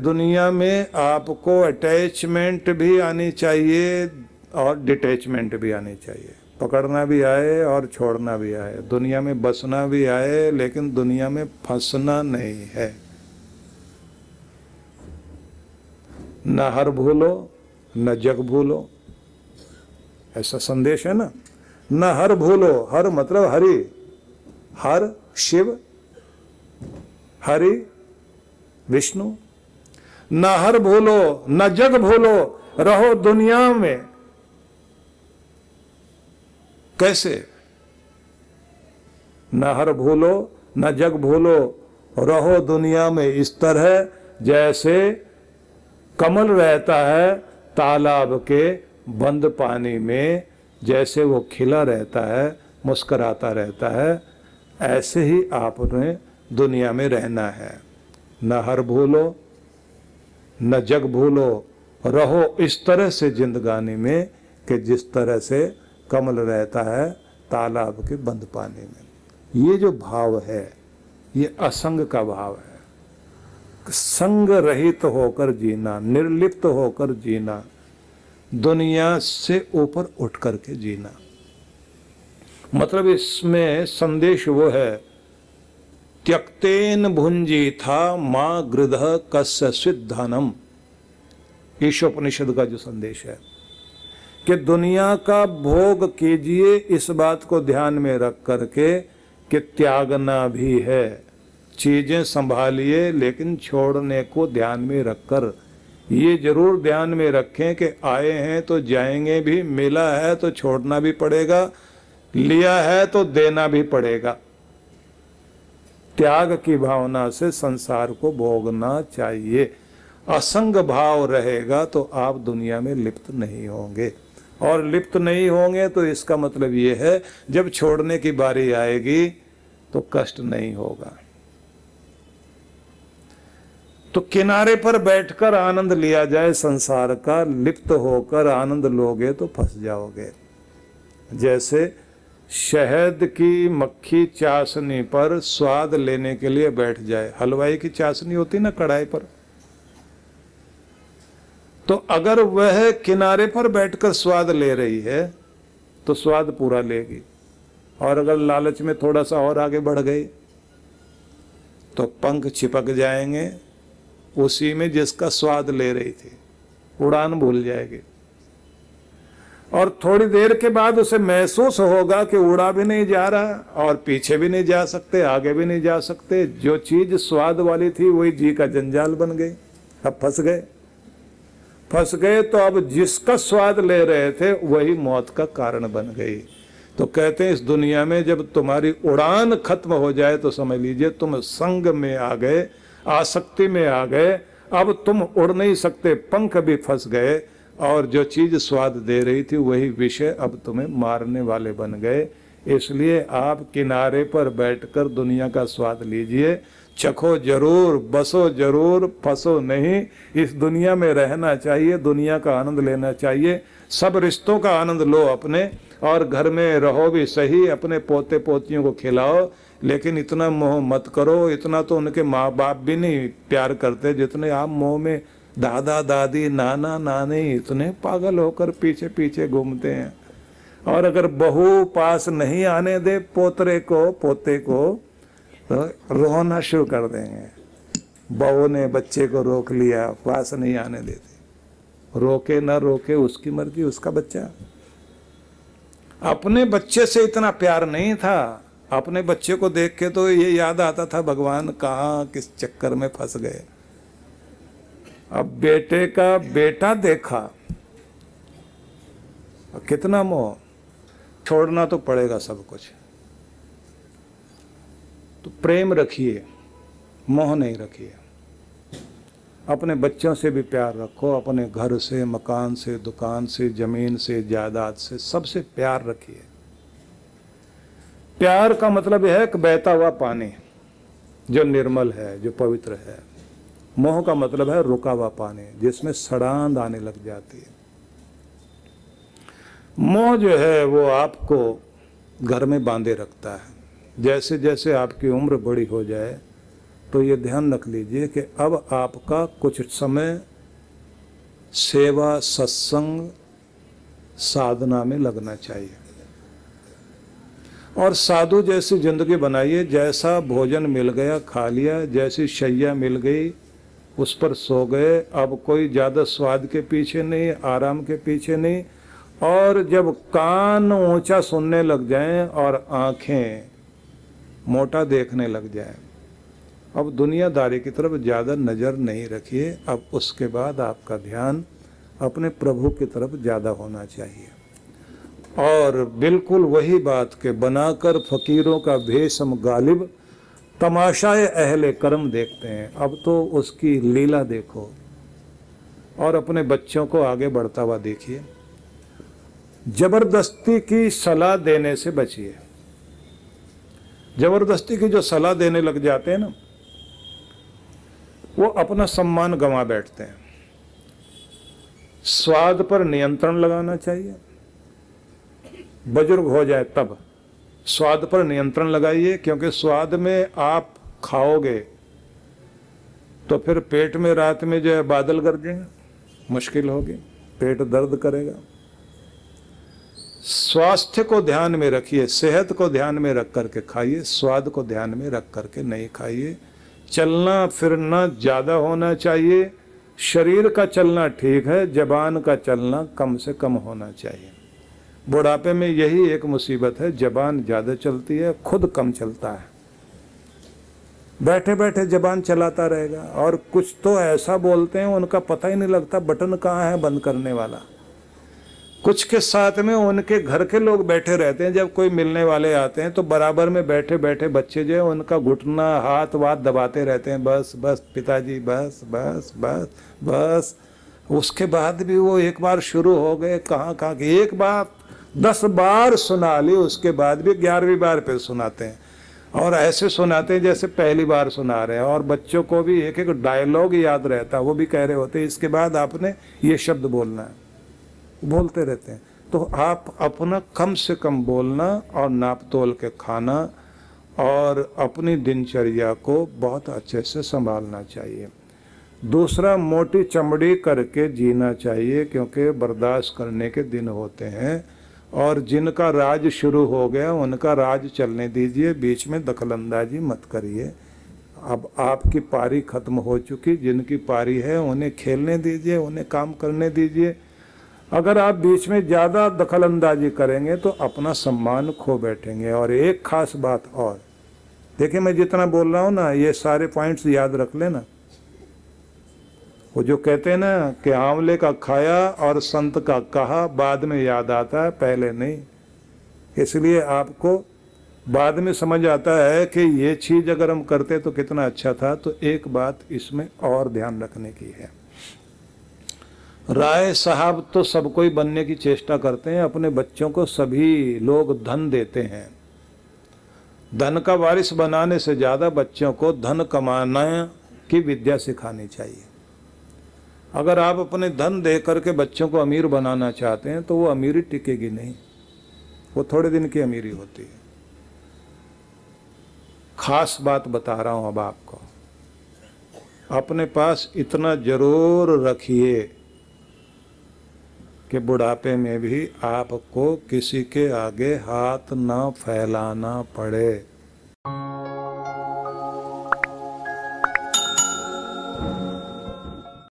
दुनिया में आपको अटैचमेंट भी आनी चाहिए और डिटैचमेंट भी आनी चाहिए। पकड़ना भी आए और छोड़ना भी आए। दुनिया में बसना भी आए, लेकिन दुनिया में फंसना नहीं है। न हर भूलो, न जग भूलो। ऐसा संदेश है ना? न हर भूलो, हर मतलब हरि। हर शिव, हरि, विष्णु न हर भूलो, न जग भूलो, रहो दुनिया में। कैसे? न हर भूलो, न जग भूलो, रहो दुनिया में। इस तरह जैसे कमल रहता है, तालाब के बंद पानी में, जैसे वो खिला रहता है, मुस्कराता रहता है, ऐसे ही आपने दुनिया में रहना है। न हर भूलो न जग भूलो, रहो इस तरह से जिंदगानी में कि जिस तरह से कमल रहता है तालाब के बंद पानी में। ये जो भाव है, ये असंग का भाव है। संग रहित होकर जीना, निर्लिप्त होकर जीना, दुनिया से ऊपर उठ करके जीना। मतलब इसमें संदेश वो है त्यक्तेन भुंजी था माँ गृध कस्य धनम ईशोपनिषद का जो संदेश है कि दुनिया का भोग कीजिए इस बात को ध्यान में रख करके कि त्यागना भी है। चीज़ें संभालिए लेकिन छोड़ने को ध्यान में रखकर ये ज़रूर ध्यान में रखें कि आए हैं तो जाएँगे भी, मिला है तो छोड़ना भी पड़ेगा, लिया है तो देना भी पड़ेगा। त्याग की भावना से संसार को भोगना चाहिए। असंग भाव रहेगा तो आप दुनिया में लिप्त नहीं होंगे। और लिप्त नहीं होंगे तो इसका मतलब ये है, जब छोड़ने की बारी आएगी तो कष्ट नहीं होगा। तो किनारे पर बैठकर आनंद लिया जाए संसार का, लिप्त होकर आनंद लोगे तो फंस जाओगे। जैसे शहद की मक्खी चाशनी पर स्वाद लेने के लिए बैठ जाए। हलवाई की चाशनी होती ना कढ़ाई पर। तो अगर वह किनारे पर बैठकर स्वाद ले रही है तो स्वाद पूरा लेगी। और अगर लालच में थोड़ा सा और आगे बढ़ गई तो पंख चिपक जाएँगे, उसी में जिसका स्वाद ले रही थी, उड़ान भूल जाएगी। और थोड़ी देर के बाद उसे महसूस होगा कि उड़ा भी नहीं जा रहा और पीछे भी नहीं जा सकते, आगे भी नहीं जा सकते। जो चीज़ स्वाद वाली थी, वही जी का जंजाल बन गई। अब फंस गए। फंस गए तो अब जिसका स्वाद ले रहे थे, वही मौत का कारण बन गई। तो कहते हैं, इस दुनिया में जब तुम्हारी उड़ान खत्म हो जाए तो समझ लीजिए, तुम संग में आ गए, आसक्ति में आ गए। अब तुम उड़ नहीं सकते, पंख भी फंस गए। और जो चीज़ स्वाद दे रही थी, वही विषय अब तुम्हें मारने वाले बन गए। इसलिए आप किनारे पर बैठकर दुनिया का स्वाद लीजिए। चखो ज़रूर, बसो ज़रूर, फंसो नहीं। इस दुनिया में रहना चाहिए, दुनिया का आनंद लेना चाहिए। सब रिश्तों का आनंद लो अपने, और घर में रहो भी सही, अपने पोते पोतियों को खिलाओ। लेकिन इतना मोह मत करो, इतना तो उनके माँ बाप भी नहीं प्यार करते जितने आप मोह में दादा दादी नाना नानी इतने पागल होकर पीछे पीछे घूमते हैं। और अगर बहू पास नहीं आने दे पोतरे को, पोते को तो रोना शुरू कर देंगे। बहू ने बच्चे को रोक लिया, पास नहीं आने देते। रोके ना रोके उसकी मर्ज़ी, उसका बच्चा। अपने बच्चे से इतना प्यार नहीं था। अपने बच्चे को देख के तो ये याद आता था, भगवान कहाँ, किस चक्कर में फंस गए। अब बेटे का बेटा देखा। कितना मोह। छोड़ना तो पड़ेगा सब कुछ। तो प्रेम रखिए, मोह नहीं रखिए। अपने बच्चों से भी प्यार रखो, अपने घर से, मकान से, दुकान से, ज़मीन से, जायदाद से, सबसे प्यार रखिए। प्यार का मतलब यह है कि बहता हुआ पानी, जो निर्मल है, जो पवित्र है। मोह का मतलब है रुका हुआ पानी, जिसमें सड़ांद आने लग जाती है। मोह जो है वो आपको घर में बांधे रखता है। जैसे जैसे आपकी उम्र बड़ी हो जाए तो ये ध्यान रख लीजिए कि अब आपका कुछ समय सेवा, सत्संग, साधना में लगना चाहिए। और साधु जैसी ज़िंदगी बनाइए, जैसा भोजन मिल गया खा लिया, जैसी शैया मिल गई उस पर सो गए। अब कोई ज़्यादा स्वाद के पीछे नहीं, आराम के पीछे नहीं। और जब कान ऊँचा सुनने लग जाएँ और आँखें मोटा देखने लग जाएँ, अब दुनियादारी की तरफ़ ज़्यादा नज़र नहीं रखिए। अब उसके बाद आपका ध्यान अपने प्रभु की तरफ़ ज़्यादा होना चाहिए। और बिल्कुल वही बात के, बनाकर फकीरों का भेष हम गालिब तमाशाए अहले कर्म देखते हैं। अब तो उसकी लीला देखो और अपने बच्चों को आगे बढ़ता हुआ देखिए। ज़बरदस्ती की सलाह देने से बचिए। ज़बरदस्ती की जो सलाह देने लग जाते हैं ना, वो अपना सम्मान गंवा बैठते हैं। स्वाद पर नियंत्रण लगाना चाहिए। बुज़ुर्ग हो जाए तब। स्वाद पर नियंत्रण लगाइए, क्योंकि स्वाद में आप खाओगे तो फिर पेट में रात में जो है बादल गरजेंगे मुश्किल होगी, पेट दर्द करेगा। स्वास्थ्य को ध्यान में रखिए, सेहत को ध्यान में रख करके खाइए, स्वाद को ध्यान में रख करके नहीं खाइए। चलना फिरना ज़्यादा होना चाहिए, शरीर का चलना ठीक है, जबान का चलना कम से कम होना चाहिए। बुढ़ापे में यही एक मुसीबत है, जबान ज़्यादा चलती है, खुद कम चलता है। बैठे बैठे जबान चलाता रहेगा, और कुछ तो ऐसा बोलते हैं, उनका पता ही नहीं लगता बटन कहाँ है बंद करने वाला। कुछ के साथ में उनके घर के लोग बैठे रहते हैं, जब कोई मिलने वाले आते हैं तो बराबर में बैठे बैठे बच्चे जो है, उनका घुटना, हाथ वाथ दबाते रहते हैं, बस बस, पिताजी, बस बस बस बस। उसके बाद भी वो एक बार शुरू हो गए कहाँ कहाँ एक बार दस बार सुना ली, उसके बाद भी ग्यारहवीं बार पे सुनाते हैं। और ऐसे सुनाते हैं जैसे पहली बार सुना रहे हैं। और बच्चों को भी एक एक डायलॉग याद रहता है, वो भी कह रहे होते हैं, इसके बाद आपने ये शब्द बोलना है। बोलते रहते हैं। तो आप अपना कम से कम बोलना और नाप तोल के खाना और अपनी दिनचर्या को बहुत अच्छे से संभालना चाहिए। दूसरा, मोटी चमड़ी करके जीना चाहिए, क्योंकि बर्दाश्त करने के दिन होते हैं। और जिनका राज शुरू हो गया, उनका राज चलने दीजिए, बीच में दखलंदाजी मत करिए। अब आपकी पारी खत्म हो चुकी, जिनकी पारी है, उन्हें खेलने दीजिए, उन्हें काम करने दीजिए। अगर आप बीच में ज़्यादा दखल अंदाजी करेंगे तो अपना सम्मान खो बैठेंगे। और एक खास बात और, देखिए मैं जितना बोल रहा हूँ ना, ये सारे पॉइंट्स याद रख लेना। वो जो कहते हैं ना कि आंवले का खाया और संत का कहा बाद में याद आता है, पहले नहीं। इसलिए आपको बाद में समझ आता है कि ये चीज़ अगर हम करते तो कितना अच्छा था। तो एक बात इसमें और ध्यान रखने की है। राय साहब तो सब कोई बनने की चेष्टा करते हैं, अपने बच्चों को सभी लोग धन देते हैं। धन का वारिस बनाने से ज़्यादा बच्चों को धन कमाना की विद्या सिखानी चाहिए। अगर आप अपने धन दे करके बच्चों को अमीर बनाना चाहते हैं तो वो अमीरी टिकेगी नहीं। वो थोड़े दिन की अमीरी होती है। खास बात बता रहा हूँ अब आपको। अपने पास इतना ज़रूर रखिए कि बुढ़ापे में भी आपको किसी के आगे हाथ ना फैलाना पड़े।